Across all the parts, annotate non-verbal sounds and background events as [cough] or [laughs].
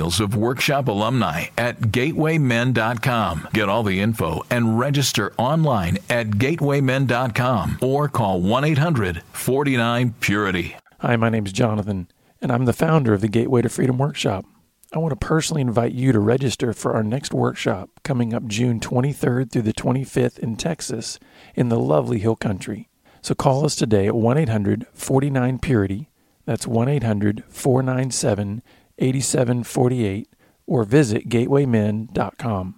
of workshop alumni at gatewaymen.com. Get all the info and register online at gatewaymen.com or call 1 800 49 Purity. Hi, my name is Jonathan, and I'm the founder of the Gateway to Freedom Workshop. I want to personally invite you to register for our next workshop coming up June 23rd through the 25th in Texas in the lovely Hill Country. So call us today at 1 800 49 Purity. That's 1 800 497 8748 or visit gatewaymen.com.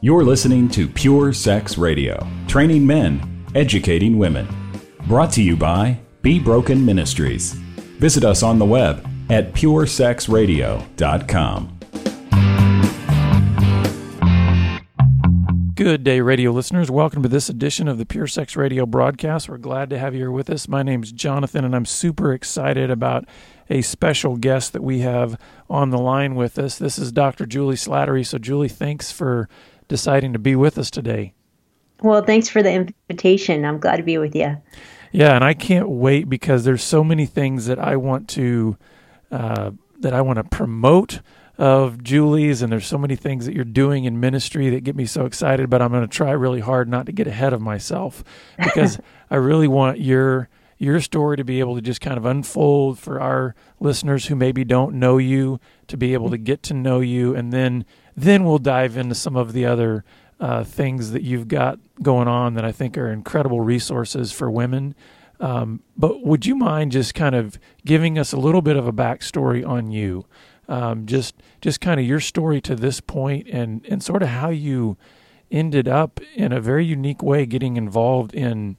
You're listening to Pure Sex Radio, training men, educating women. Brought to you by Be Broken Ministries. Visit us on the web at puresexradio.com. Good day, radio listeners. Welcome to this edition of the Pure Sex Radio broadcast. We're glad to have you here with us. My name is Jonathan, and I'm super excited about a special guest that we have on the line with us. This is Dr. Juli Slattery. So, Juli, thanks for deciding to be with us today. Well, thanks for the invitation. I'm glad to be with you. Yeah, and I can't wait because there's so many things that I want to uh, that I want to promote of Juli's, and there's so many things that you're doing in ministry that get me so excited. But I'm going to try really hard not to get ahead of myself [laughs] because I really want your your story to be able to just kind of unfold for our listeners who maybe don't know you to be able to get to know you, and then then we'll dive into some of the other uh, things that you've got going on that I think are incredible resources for women. Um, but would you mind just kind of giving us a little bit of a backstory on you? Um, just just kind of your story to this point and and sort of how you ended up in a very unique way getting involved in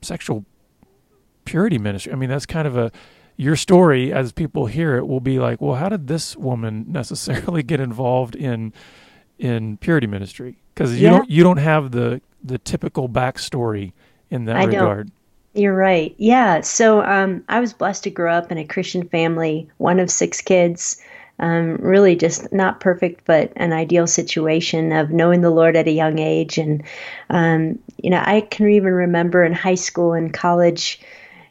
sexual purity ministry. I mean, that's kind of a your story as people hear it will be like, well, how did this woman [laughs] necessarily get involved in in purity ministry? Because you yeah. don't you don't have the the typical backstory in that I regard. Don't. You're right. Yeah. So um, I was blessed to grow up in a Christian family, one of six kids um, really just not perfect, but an ideal situation of knowing the Lord at a young age. And, um, you know, I can even remember in high school and college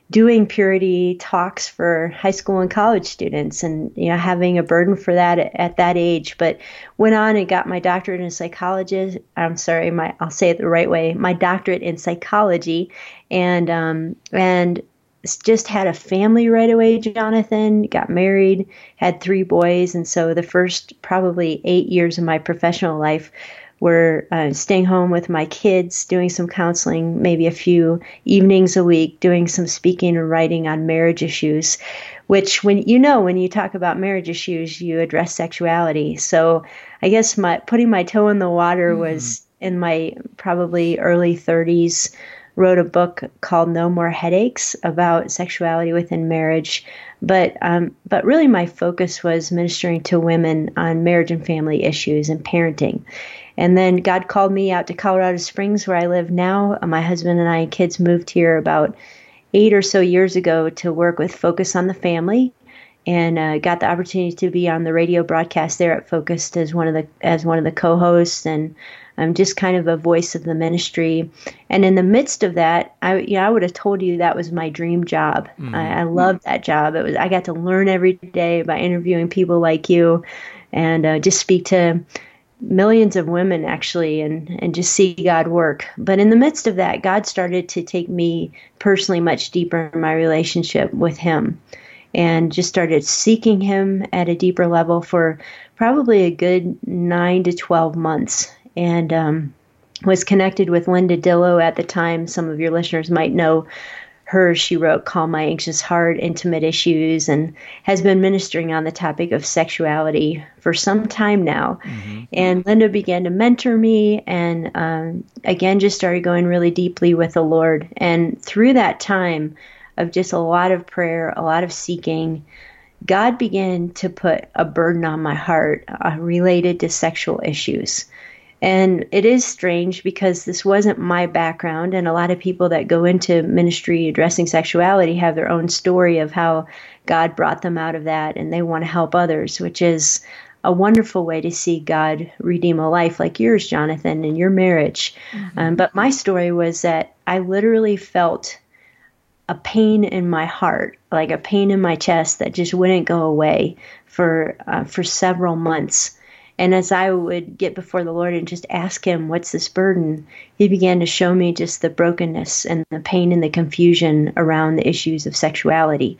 doing purity talks for high school and college students and, you know, having a burden for that at, at that age. But went on and got my doctorate in psychology. I'm sorry, my, I'll say it the right way, my doctorate in psychology. And, um, and, just had a family right away, Jonathan, got married, had three boys. And so the first probably eight years of my professional life were uh, staying home with my kids, doing some counseling, maybe a few evenings a week, doing some speaking and writing on marriage issues. Which, when you know, when you talk about marriage issues, you address sexuality. So, I guess my putting my toe in the water mm. was in my probably early 30s wrote a book called No More Headaches about sexuality within marriage. But um, but really, my focus was ministering to women on marriage and family issues and parenting. And then God called me out to Colorado Springs, where I live now. My husband and I and kids moved here about eight or so years ago to work with Focus on the Family, and uh, got the opportunity to be on the radio broadcast there at Focused as one of the as one of the co-hosts and I'm just kind of a voice of the ministry. And in the midst of that, I you know, I would have told you that was my dream job. Mm-hmm. I, I loved that job. It was I got to learn every day by interviewing people like you, and uh, just speak to millions of women actually and and just see God work. But in the midst of that, God started to take me personally much deeper in my relationship with him and just started seeking him at a deeper level for probably a good 9 to 12 months and um, was connected with Linda Dillow at the time. Some of your listeners might know her. she wrote Calm My Anxious Heart, Intimate Issues, and has been ministering on the topic of sexuality for some time now. Mm-hmm. And Linda began to mentor me and um, again just started going really deeply with the Lord. And through that time of just a lot of prayer, a lot of seeking, God began to put a burden on my heart uh, related to sexual issues. And it is strange because this wasn't my background, and a lot of people that go into ministry addressing sexuality have their own story of how God brought them out of that, and they want to help others, which is a wonderful way to see God redeem a life like yours, Jonathan, and your marriage. Mm-hmm. Um, but my story was that I literally felt a pain in my heart, like a pain in my chest that just wouldn't go away for uh, for several months. And as I would get before the Lord and just ask Him, What's this burden? He began to show me just the brokenness and the pain and the confusion around the issues of sexuality.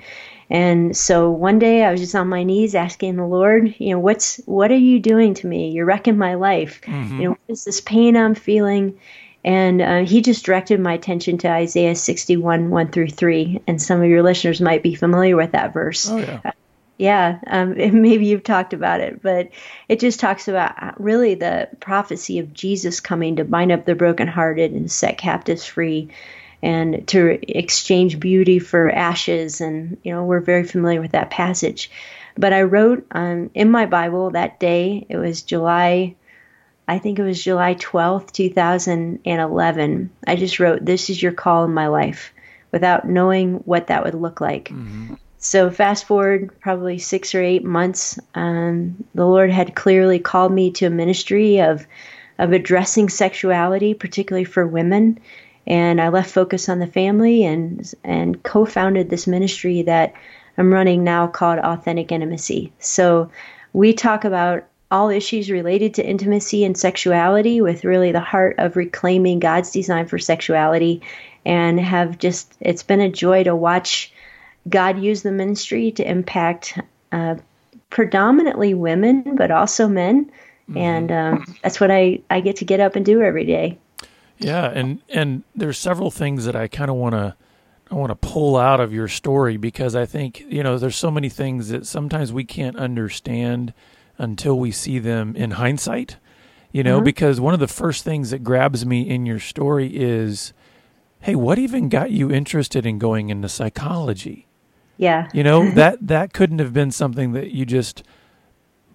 And so one day I was just on my knees asking the Lord, you know, what's what are you doing to me? You're wrecking my life. Mm-hmm. You know, what is this pain I'm feeling? And uh, he just directed my attention to Isaiah 61, 1 through 3. And some of your listeners might be familiar with that verse. Oh, yeah. Yeah, um, [laughs] maybe you've talked about it, but it just talks about uh, really the prophecy of Jesus coming to bind up the brokenhearted and set captives free and to exchange beauty for ashes. And, you know, we're very familiar with that passage. But I wrote um, in my Bible that day, it was July, I think it was July 12th, 2011. I just wrote, This is your call in my life without knowing what that would look like. Mm-hmm. So fast forward probably six or eight months, um, the Lord had clearly called me to a ministry of of addressing sexuality, particularly for women. And I left focus on the family and and co-founded this ministry that I'm running now called Authentic Intimacy. So we talk about all issues related to intimacy and sexuality with really the heart of reclaiming God's design for sexuality and have just it's been a joy to watch God used the ministry to impact uh, predominantly women, but also men. Mm-hmm. And um, that's what I, I get to get up and do every day. Yeah, and and there's several things that I kind of want to I want to pull out of your story because I think you know there's so many things that sometimes we can't understand until we see them in hindsight. You know, mm-hmm. because one of the first things that grabs me in your story is, hey, what even got you interested in going into psychology? Yeah. You know, [laughs] that that couldn't have been something that you just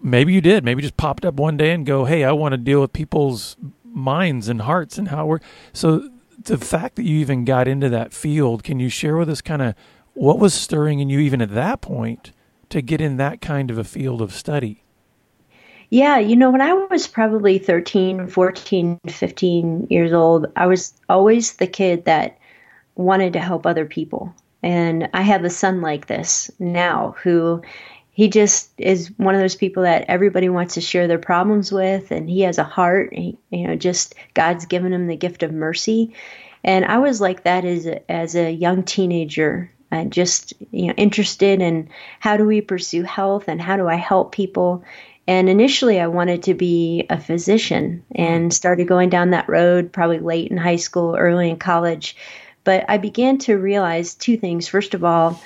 maybe you did, maybe just popped up one day and go, "Hey, I want to deal with people's minds and hearts and how we're." So the fact that you even got into that field, can you share with us kind of what was stirring in you even at that point to get in that kind of a field of study? Yeah, you know, when I was probably 13, 14, 15 years old, I was always the kid that wanted to help other people. And I have a son like this now who he just is one of those people that everybody wants to share their problems with. And he has a heart he, you know just god's given him the gift of mercy. And i was like that as a, as a young teenager and just you know interested in how do we pursue health and how do i help people. And initially i wanted to be a physician and started going down that road probably late in high school early in college but I began to realize two things. First of all,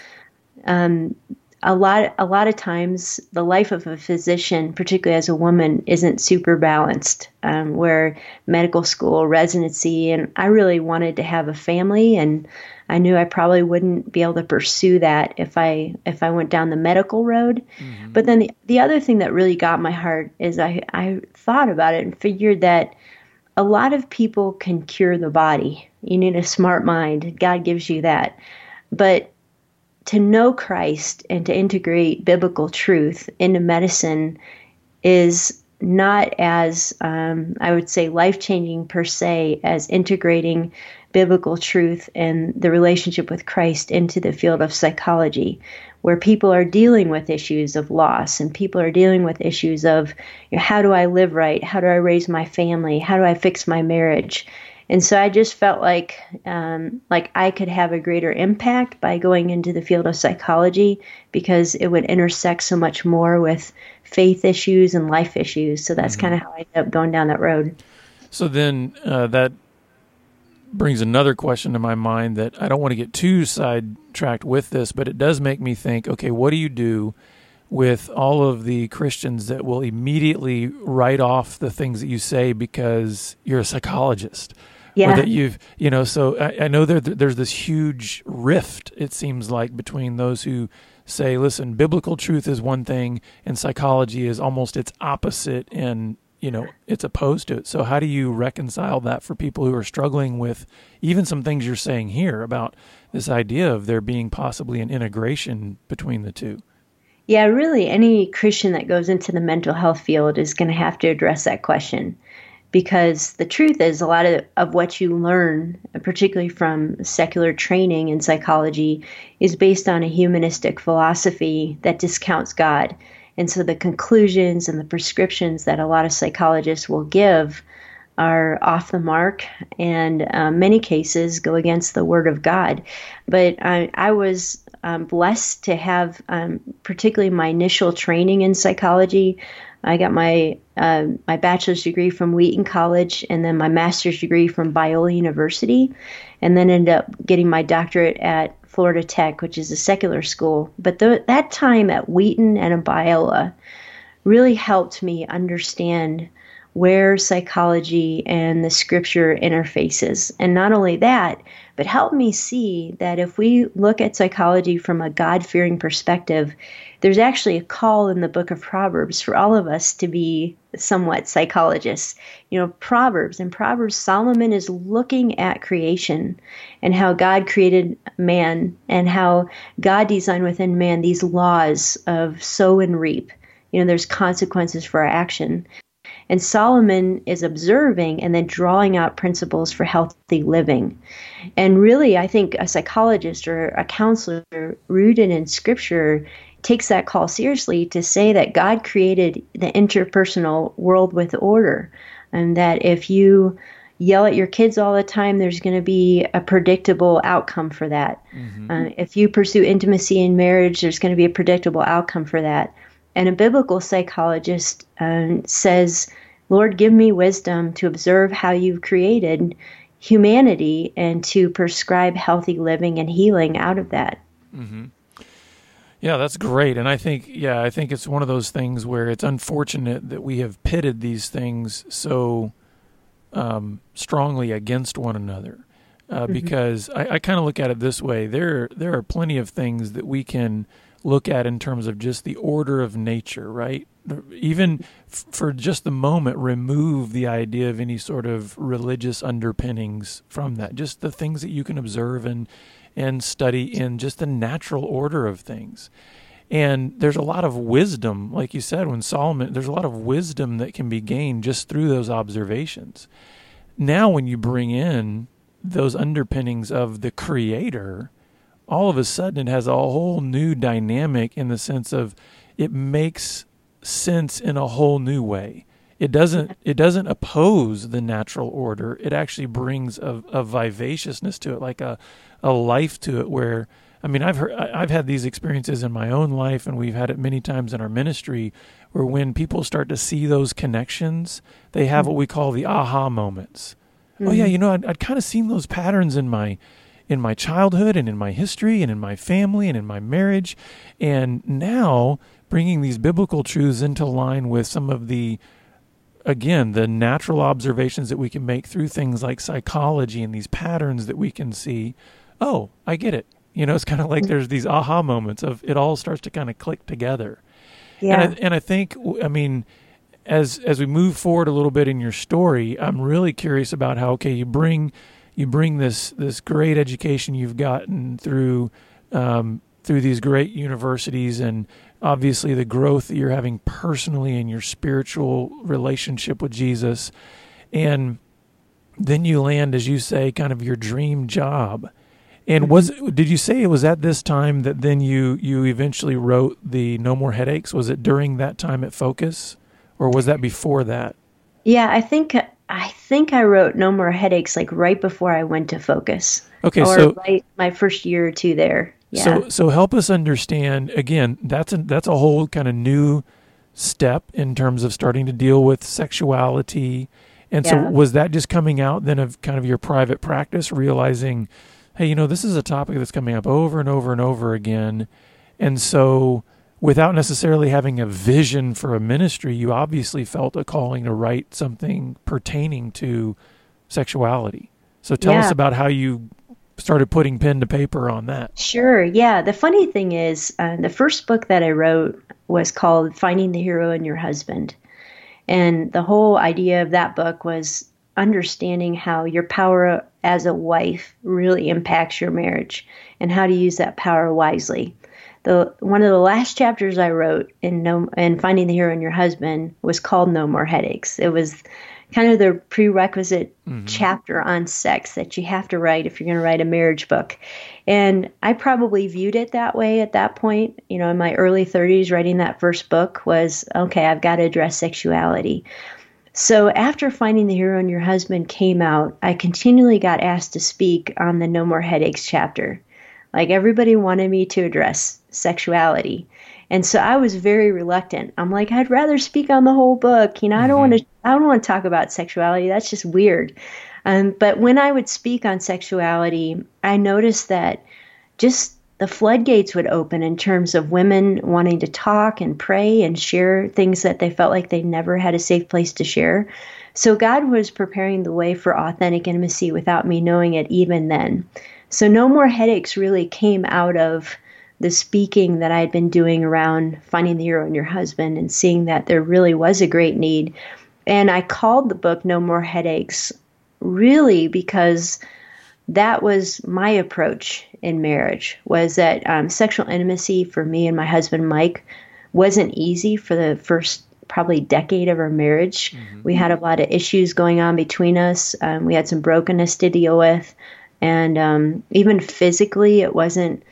um, a lot a lot of times the life of a physician, particularly as a woman, isn't super balanced. Um, where medical school, residency, and I really wanted to have a family, and I knew I probably wouldn't be able to pursue that if I if I went down the medical road. Mm-hmm. But then the the other thing that really got my heart is I I thought about it and figured that a lot of people can cure the body. You need a smart mind. God gives you that. But to know Christ and to integrate biblical truth into medicine is not as, um, I would say, life changing per se as integrating biblical truth and the relationship with Christ into the field of psychology, where people are dealing with issues of loss and people are dealing with issues of you know, how do I live right? How do I raise my family? How do I fix my marriage? And so I just felt like um, like I could have a greater impact by going into the field of psychology because it would intersect so much more with faith issues and life issues. So that's mm-hmm. kind of how I ended up going down that road. So then uh, that brings another question to my mind that I don't want to get too sidetracked with this, but it does make me think okay, what do you do with all of the Christians that will immediately write off the things that you say because you're a psychologist? Yeah. Or that you've, you know, so I, I know there, there's this huge rift, it seems like, between those who say, listen, biblical truth is one thing and psychology is almost its opposite and you know it's opposed to it. So how do you reconcile that for people who are struggling with even some things you're saying here about this idea of there being possibly an integration between the two? Yeah really any christian that goes into the mental health field is going to have to address that question. Because the truth is a lot of, of what you learn particularly from secular training in psychology is based on a humanistic philosophy that discounts god and so the conclusions and the prescriptions that a lot of psychologists will give are off the mark and um, many cases go against the word of God. But I, I was um, blessed to have, um, particularly my initial training in psychology. I got my uh, my bachelor's degree from Wheaton College and then my master's degree from Biola University, and then ended up getting my doctorate at Florida Tech, which is a secular school. But the, that time at Wheaton and Abiola really helped me understand where psychology and the scripture interfaces. And not only that, but helped me see that if we look at psychology from a God fearing perspective, there's actually a call in the book of Proverbs for all of us to be somewhat psychologists. You know, Proverbs, in Proverbs, Solomon is looking at creation and how God created man and how God designed within man these laws of sow and reap. You know, there's consequences for our action. And Solomon is observing and then drawing out principles for healthy living. And really, I think a psychologist or a counselor rooted in scripture takes that call seriously to say that God created the interpersonal world with order. And that if you yell at your kids all the time, there's going to be a predictable outcome for that. Mm-hmm. Uh, if you pursue intimacy in marriage, there's going to be a predictable outcome for that. And a biblical psychologist um, says, Lord, give me wisdom to observe how you've created humanity and to prescribe healthy living and healing out of that. Mm-hmm. Yeah, that's great. And I think, yeah, I think it's one of those things where it's unfortunate that we have pitted these things so um, strongly against one another. Uh, mm-hmm. Because I, I kind of look at it this way: there, there are plenty of things that we can look at in terms of just the order of nature, right? Even f- for just the moment, remove the idea of any sort of religious underpinnings from that. Just the things that you can observe and and study in just the natural order of things. And there's a lot of wisdom, like you said, when Solomon, there's a lot of wisdom that can be gained just through those observations. Now, when you bring in those underpinnings of the creator, all of a sudden it has a whole new dynamic in the sense of it makes sense in a whole new way. It doesn't it doesn't oppose the natural order. It actually brings a, a vivaciousness to it, like a, a life to it where I mean I've heard I've had these experiences in my own life and we've had it many times in our ministry where when people start to see those connections, they have what we call the aha moments. Mm-hmm. Oh yeah, mm-hmm. you know I'd, I'd kind of seen those patterns in my in my childhood and in my history and in my family and in my marriage. And now bringing these biblical truths into line with some of the, again, the natural observations that we can make through things like psychology and these patterns that we can see. Oh, I get it. You know, it's kind of like mm. there's these aha moments of it all starts to kind of click together. Yeah. And I, and I think, I mean, as as we move forward a little bit in your story, I'm really curious about how okay, you bring you bring this this great education you've gotten through um, through these great universities and obviously the growth that you're having personally in your spiritual relationship with Jesus. And then you land as you say kind of your dream job. And mm-hmm. was did you say it was at this time that then you you eventually wrote the no more headaches? Was it during that time at focus? Or was that before that? Yeah i think I think I wrote No More Headaches like right before I went to Focus. Okay, or so right my first year or two there. Yeah. So so help us understand again. That's a that's a whole kind of new step in terms of starting to deal with sexuality And yeah. so was that just coming out then of kind of your private practice, realizing, hey, you know, this is a topic that's coming up over and over and over again. And so without necessarily having a vision for a ministry, you obviously felt a calling to write something pertaining to sexuality. So tell yeah. us about how you started putting pen to paper on that. Sure. Yeah. The funny thing is, uh, the first book that I wrote was called Finding the Hero in Your Husband. And the whole idea of that book was understanding how your power as a wife really impacts your marriage and how to use that power wisely. The one of the last chapters I wrote in no in Finding the Hero in Your Husband was called No More Headaches. It was kind of the prerequisite mm-hmm. chapter on sex that you have to write if you're going to write a marriage book. And I probably viewed it that way at that point. You know, in my early 30s, writing that first book was okay, I've got to address sexuality. So after Finding the Hero in Your Husband came out, I continually got asked to speak on the No More Headaches chapter. Like everybody wanted me to address sexuality. And so I was very reluctant. I'm like, I'd rather speak on the whole book. You know, I don't mm-hmm. want to. I don't want to talk about sexuality. That's just weird. Um, but when I would speak on sexuality, I noticed that just the floodgates would open in terms of women wanting to talk and pray and share things that they felt like they never had a safe place to share. So God was preparing the way for authentic intimacy without me knowing it even then. So no more headaches really came out of the speaking that I had been doing around finding the hero in your husband and seeing that there really was a great need. And I called the book No More Headaches really because that was my approach in marriage was that um, sexual intimacy for me and my husband Mike wasn't easy for the first probably decade of our marriage. Mm-hmm. We had a lot of issues going on between us. Um, we had some brokenness to deal with, and um, even physically, it wasn't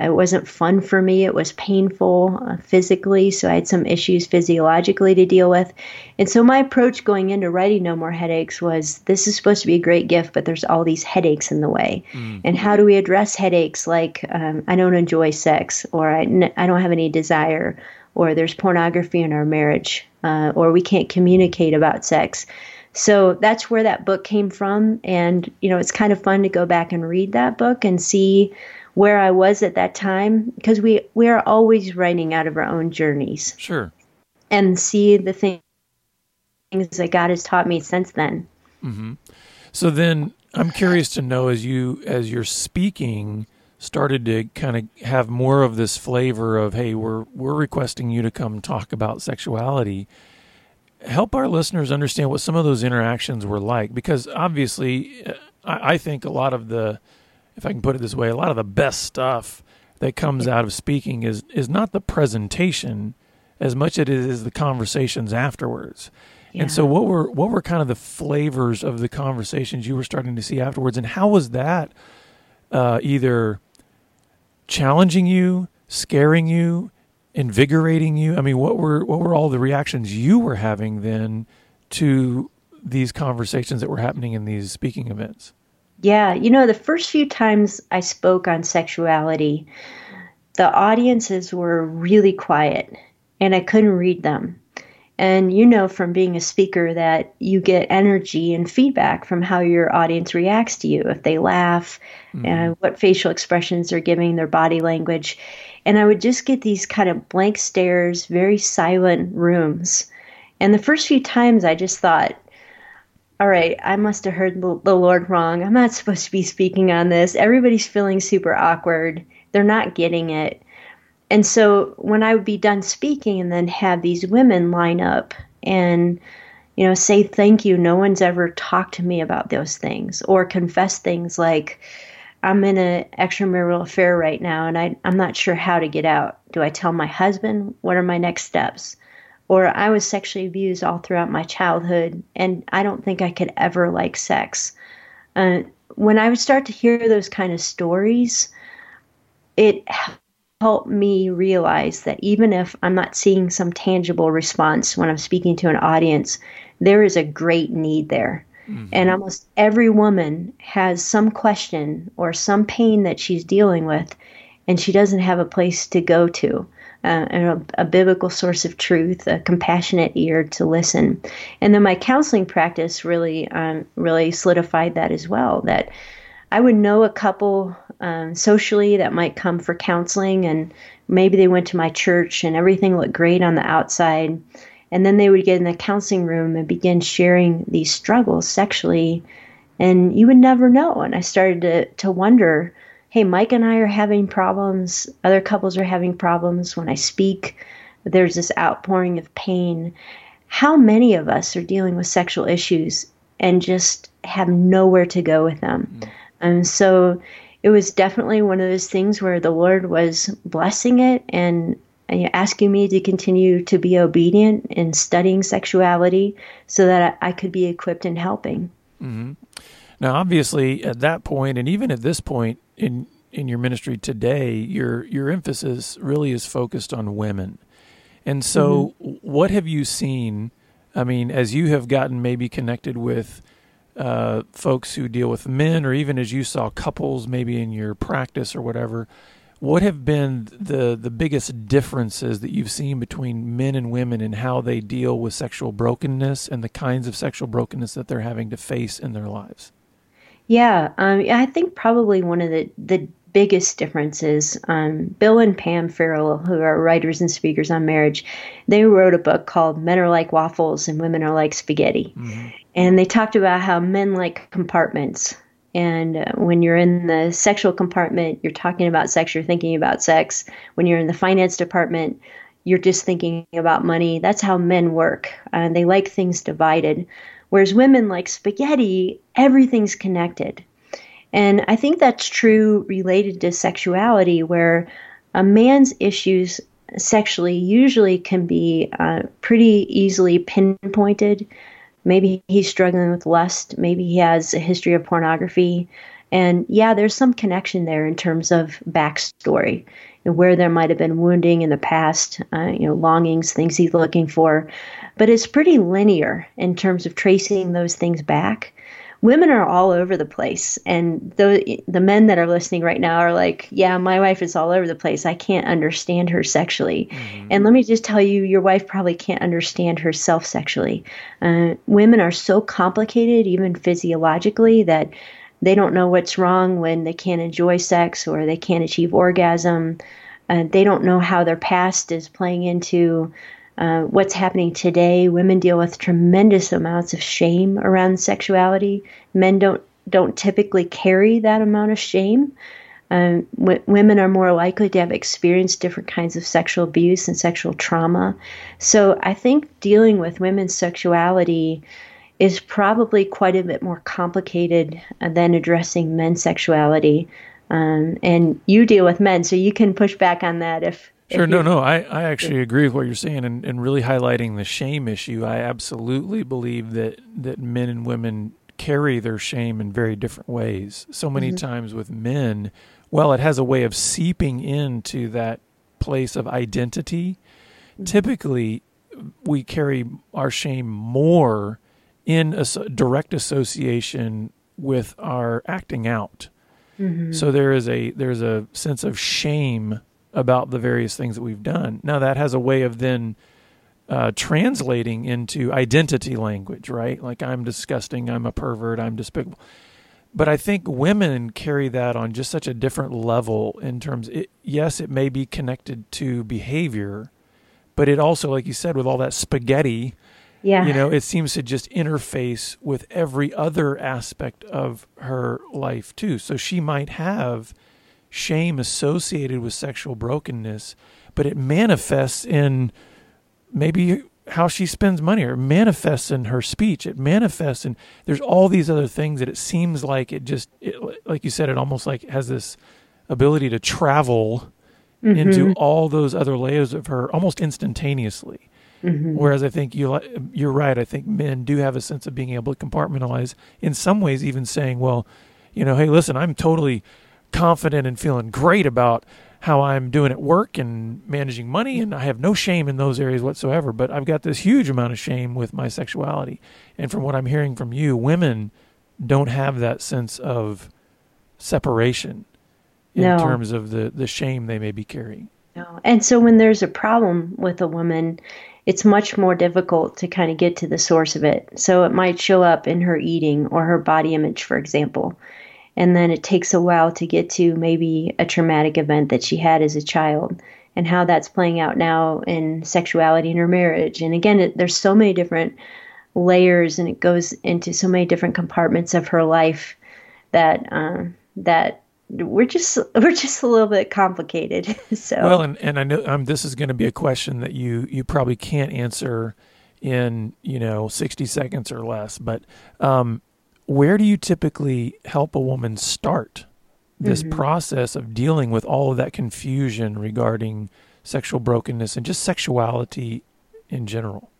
it wasn't fun for me. It was painful uh, physically, so I had some issues physiologically to deal with. And so my approach going into writing No More Headaches was this is supposed to be a great gift, but there's all these headaches in the way. Mm. And how do we address headaches like um, I don't enjoy sex, or I n- I don't have any desire, or there's pornography in our marriage, uh, or we can't communicate about sex. So that's where that book came from. And, you know, it's kind of fun to go back and read that book and see where I was at that time because we we are always writing out of our own journeys. Sure. And see the things that God has taught me since then. Mm-hmm. So then I'm curious to know as you as you're speaking started to kind of have more of this flavor of hey we're we're requesting you to come talk about sexuality help our listeners understand what some of those interactions were like because obviously I, I think a lot of the if I can put it this way, a lot of the best stuff that comes out of speaking is is not the presentation as much as it is the conversations afterwards. Yeah. And so what were what were kind of the flavors of the conversations you were starting to see afterwards and how was that uh, either challenging you, scaring you, invigorating you? I mean, what were what were all the reactions you were having then to these conversations that were happening in these speaking events? Yeah, you know, the first few times I spoke on sexuality, the audiences were really quiet and I couldn't read them. And you know from being a speaker that you get energy and feedback from how your audience reacts to you. If they laugh, and what facial expressions they're giving, their body language. And I would just get these kind of blank stares, very silent rooms. And the first few times I just thought, all right, I must have heard the Lord wrong. I'm not supposed to be speaking on this. Everybody's feeling super awkward. They're not getting it. And so when I would be done speaking and then have these women line up and, you know, say thank you, no one's ever talked to me about those things or confess things like, I'm in an extramarital affair right now and I, I'm not sure how to get out. Do I tell my husband? What are my next steps? Or I was sexually abused all throughout my childhood, and I don't think I could ever like sex. Uh, when I would start to hear those kind of stories, it helped me realize that even if I'm not seeing some tangible response when I'm speaking to an audience, there is a great need there. Mm-hmm. And almost every woman has some question or some pain that she's dealing with, and she doesn't have a place to go to uh, a, a, biblical source of truth, a compassionate ear to listen. And then my counseling practice really, um, really solidified that as well. That I would know a couple um, socially that might come for counseling, and maybe they went to my church and everything looked great on the outside. And then they would get in the counseling room and begin sharing these struggles sexually, and you would never know. And I started to, to wonder hey, Mike and I are having problems, other couples are having problems. When I speak, there's this outpouring of pain. How many of us are dealing with sexual issues and just have nowhere to go with them? Mm. And so it was definitely one of those things where the Lord was blessing it and asking me to continue to be obedient in studying sexuality so that I could be equipped in helping. Mm-hmm. Now, obviously, at that point, and even at this point, in in your ministry today, your your emphasis really is focused on women. And so, mm-hmm. what have you seen? I mean, as you have gotten maybe connected with uh, folks who deal with men, or even as you saw couples maybe in your practice or whatever, what have been the the biggest differences that you've seen between men and women in how they deal with sexual brokenness and the kinds of sexual brokenness that they're having to face in their lives? Yeah, um, I think probably one of the, the biggest differences. Um, Bill and Pam Farrel, who are writers and speakers on marriage, they wrote a book called Men Are Like Waffles and Women Are Like Spaghetti. Mm-hmm. And they talked about how men like compartments. And uh, when you're in the sexual compartment, you're talking about sex, you're thinking about sex. When you're in the finance department, you're just thinking about money. That's how men work. Uh, they like things divided. Whereas women like spaghetti, everything's connected. And I think that's true related to sexuality, where a man's issues sexually usually can be uh, pretty easily pinpointed. Maybe he's struggling with lust, maybe he has a history of pornography. And yeah, there's some connection there in terms of backstory and where there might have been wounding in the past, uh, you know, longings, things he's looking for. But it's pretty linear in terms of tracing those things back. Women are all over the place, and the the men that are listening right now are like, "Yeah, my wife is all over the place. I can't understand her sexually." Mm-hmm. And let me just tell you, your wife probably can't understand herself sexually. Uh, women are so complicated, even physiologically, that they don't know what's wrong when they can't enjoy sex or they can't achieve orgasm. Uh, they don't know how their past is playing into uh, what's happening today. Women deal with tremendous amounts of shame around sexuality. Men don't don't typically carry that amount of shame. Um, w- women are more likely to have experienced different kinds of sexual abuse and sexual trauma. So I think dealing with women's sexuality is probably quite a bit more complicated than addressing men's sexuality. Um, and you deal with men, so you can push back on that if. Sure, no, no. I, I actually agree with what you're saying and, and really highlighting the shame issue. I absolutely believe that, that men and women carry their shame in very different ways. So many mm-hmm. times with men, well, it has a way of seeping into that place of identity. Mm-hmm. Typically, we carry our shame more in a direct association with our acting out. Mm-hmm. So there is a there's a sense of shame about the various things that we've done. Now that has a way of then uh, translating into identity language, right? Like I'm disgusting, I'm a pervert, I'm despicable. But I think women carry that on just such a different level in terms. It, yes, it may be connected to behavior, but it also, like you said, with all that spaghetti yeah. You know, it seems to just interface with every other aspect of her life too. So she might have shame associated with sexual brokenness, but it manifests in maybe how she spends money or manifests in her speech. It manifests and there's all these other things that it seems like it just, it, like you said, it almost like has this ability to travel mm-hmm. into all those other layers of her almost instantaneously. Mm-hmm. Whereas I think you you're right. I think men do have a sense of being able to compartmentalize. In some ways, even saying, "Well, you know, hey, listen, I'm totally confident and feeling great about how I'm doing at work and managing money, and I have no shame in those areas whatsoever. But I've got this huge amount of shame with my sexuality. And from what I'm hearing from you, women don't have that sense of separation in no. terms of the the shame they may be carrying. No. And so when there's a problem with a woman, it's much more difficult to kind of get to the source of it. So it might show up in her eating or her body image, for example. And then it takes a while to get to maybe a traumatic event that she had as a child and how that's playing out now in sexuality in her marriage. And again, it, there's so many different layers and it goes into so many different compartments of her life that uh, that we're just [laughs] we're just a little bit complicated. [laughs] so well, and and I know um, this is going to be a question that you you probably can't answer in you know 60 seconds or less, but um, where do you typically help a woman start this mm-hmm. process of dealing with all of that confusion regarding sexual brokenness and just sexuality in general?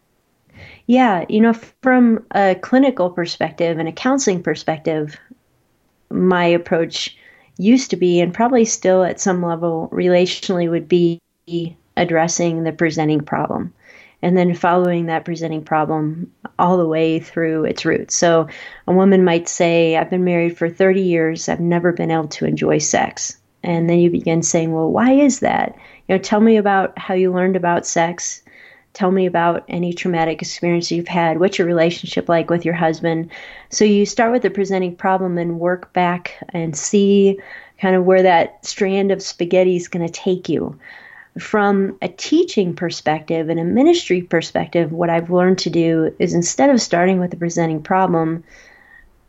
Yeah, you know, from a clinical perspective and a counseling perspective, my approach used to be, and probably still at some level relationally, would be addressing the presenting problem and then following that presenting problem all the way through its roots. So a woman might say, I've been married for 30 years, I've never been able to enjoy sex. And then you begin saying, Well, why is that? You know, tell me about how you learned about sex. Tell me about any traumatic experience you've had. What's your relationship like with your husband? So you start with the presenting problem and work back and see kind of where that strand of spaghetti is going to take you from a teaching perspective and a ministry perspective, what I've learned to do is instead of starting with the presenting problem,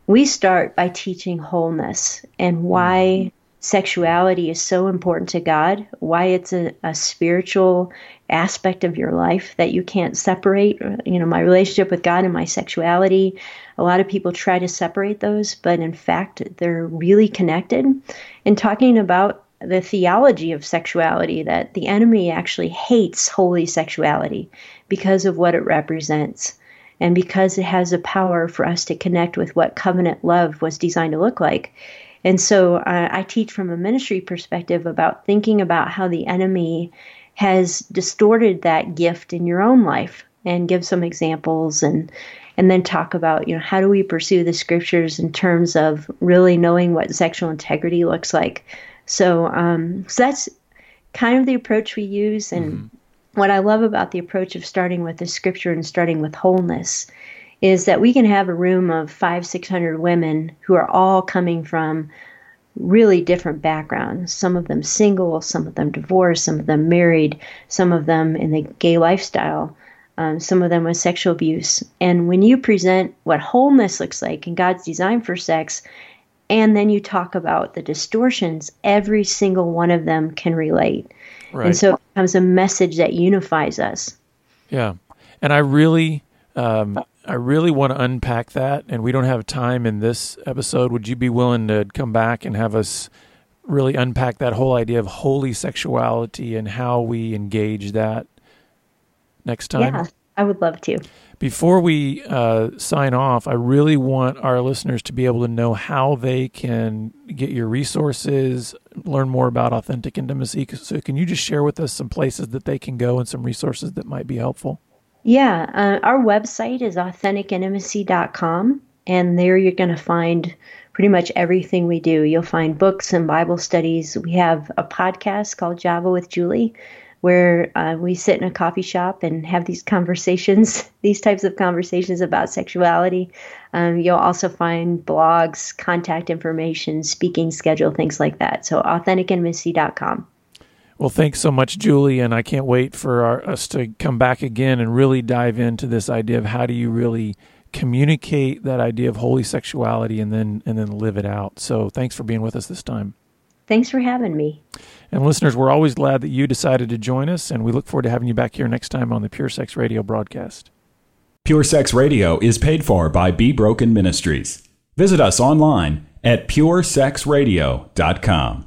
we start by teaching wholeness and why mm-hmm. Sexuality is so important to God, why it's a, a, spiritual aspect of your life that you can't separate. You know, my relationship with God and my sexuality, a lot of people try to separate those, but in fact, they're really connected. And talking about the theology of sexuality that the enemy actually hates holy sexuality because of what it represents and because it has a power for us to connect with what covenant love was designed to look like. And so uh, I teach from a ministry perspective about thinking about how the enemy has distorted that gift in your own life and give some examples and and then talk about you know how do we pursue the scriptures in terms of really knowing what sexual integrity looks like so, um, so that's kind of the approach we use. And mm-hmm. what I love about the approach of starting with the scripture and starting with wholeness is that we can have a room of five, six hundred women who are all coming from really different backgrounds. Some of them single, some of them divorced, some of them married, some of them in the gay lifestyle. Um, some of them with sexual abuse. And when you present what wholeness looks like and God's design for sex, and then you talk about the distortions, every single one of them can relate. Right. And so it becomes a message that unifies us. Yeah. And I really, um, I really want to unpack that, and we don't have time in this episode. Would you be willing to come back and have us really unpack that whole idea of holy sexuality and how we engage that next time? Yeah, I would love to. Before we uh, sign off, I really want our listeners to be able to know how they can get your resources, learn more about authentic intimacy. So, can you just share with us some places that they can go and some resources that might be helpful? Yeah, uh, our website is authenticintimacy.com, and there you're going to find pretty much everything we do. You'll find books and Bible studies. We have a podcast called Java with Juli where uh, we sit in a coffee shop and have these conversations, [laughs] these types of conversations about sexuality. Um, you'll also find blogs, contact information, speaking schedule, things like that. So authenticintimacy.com. Well, thanks so much, Juli, and I can't wait for our, us to come back again and really dive into this idea of how do you really communicate that idea of holy sexuality and then and then live it out. So, thanks for being with us this time. Thanks for having me. And listeners, we're always glad that you decided to join us, and we look forward to having you back here next time on the Pure Sex Radio broadcast. Pure Sex Radio is paid for by Be Broken Ministries. Visit us online at puresexradio.com.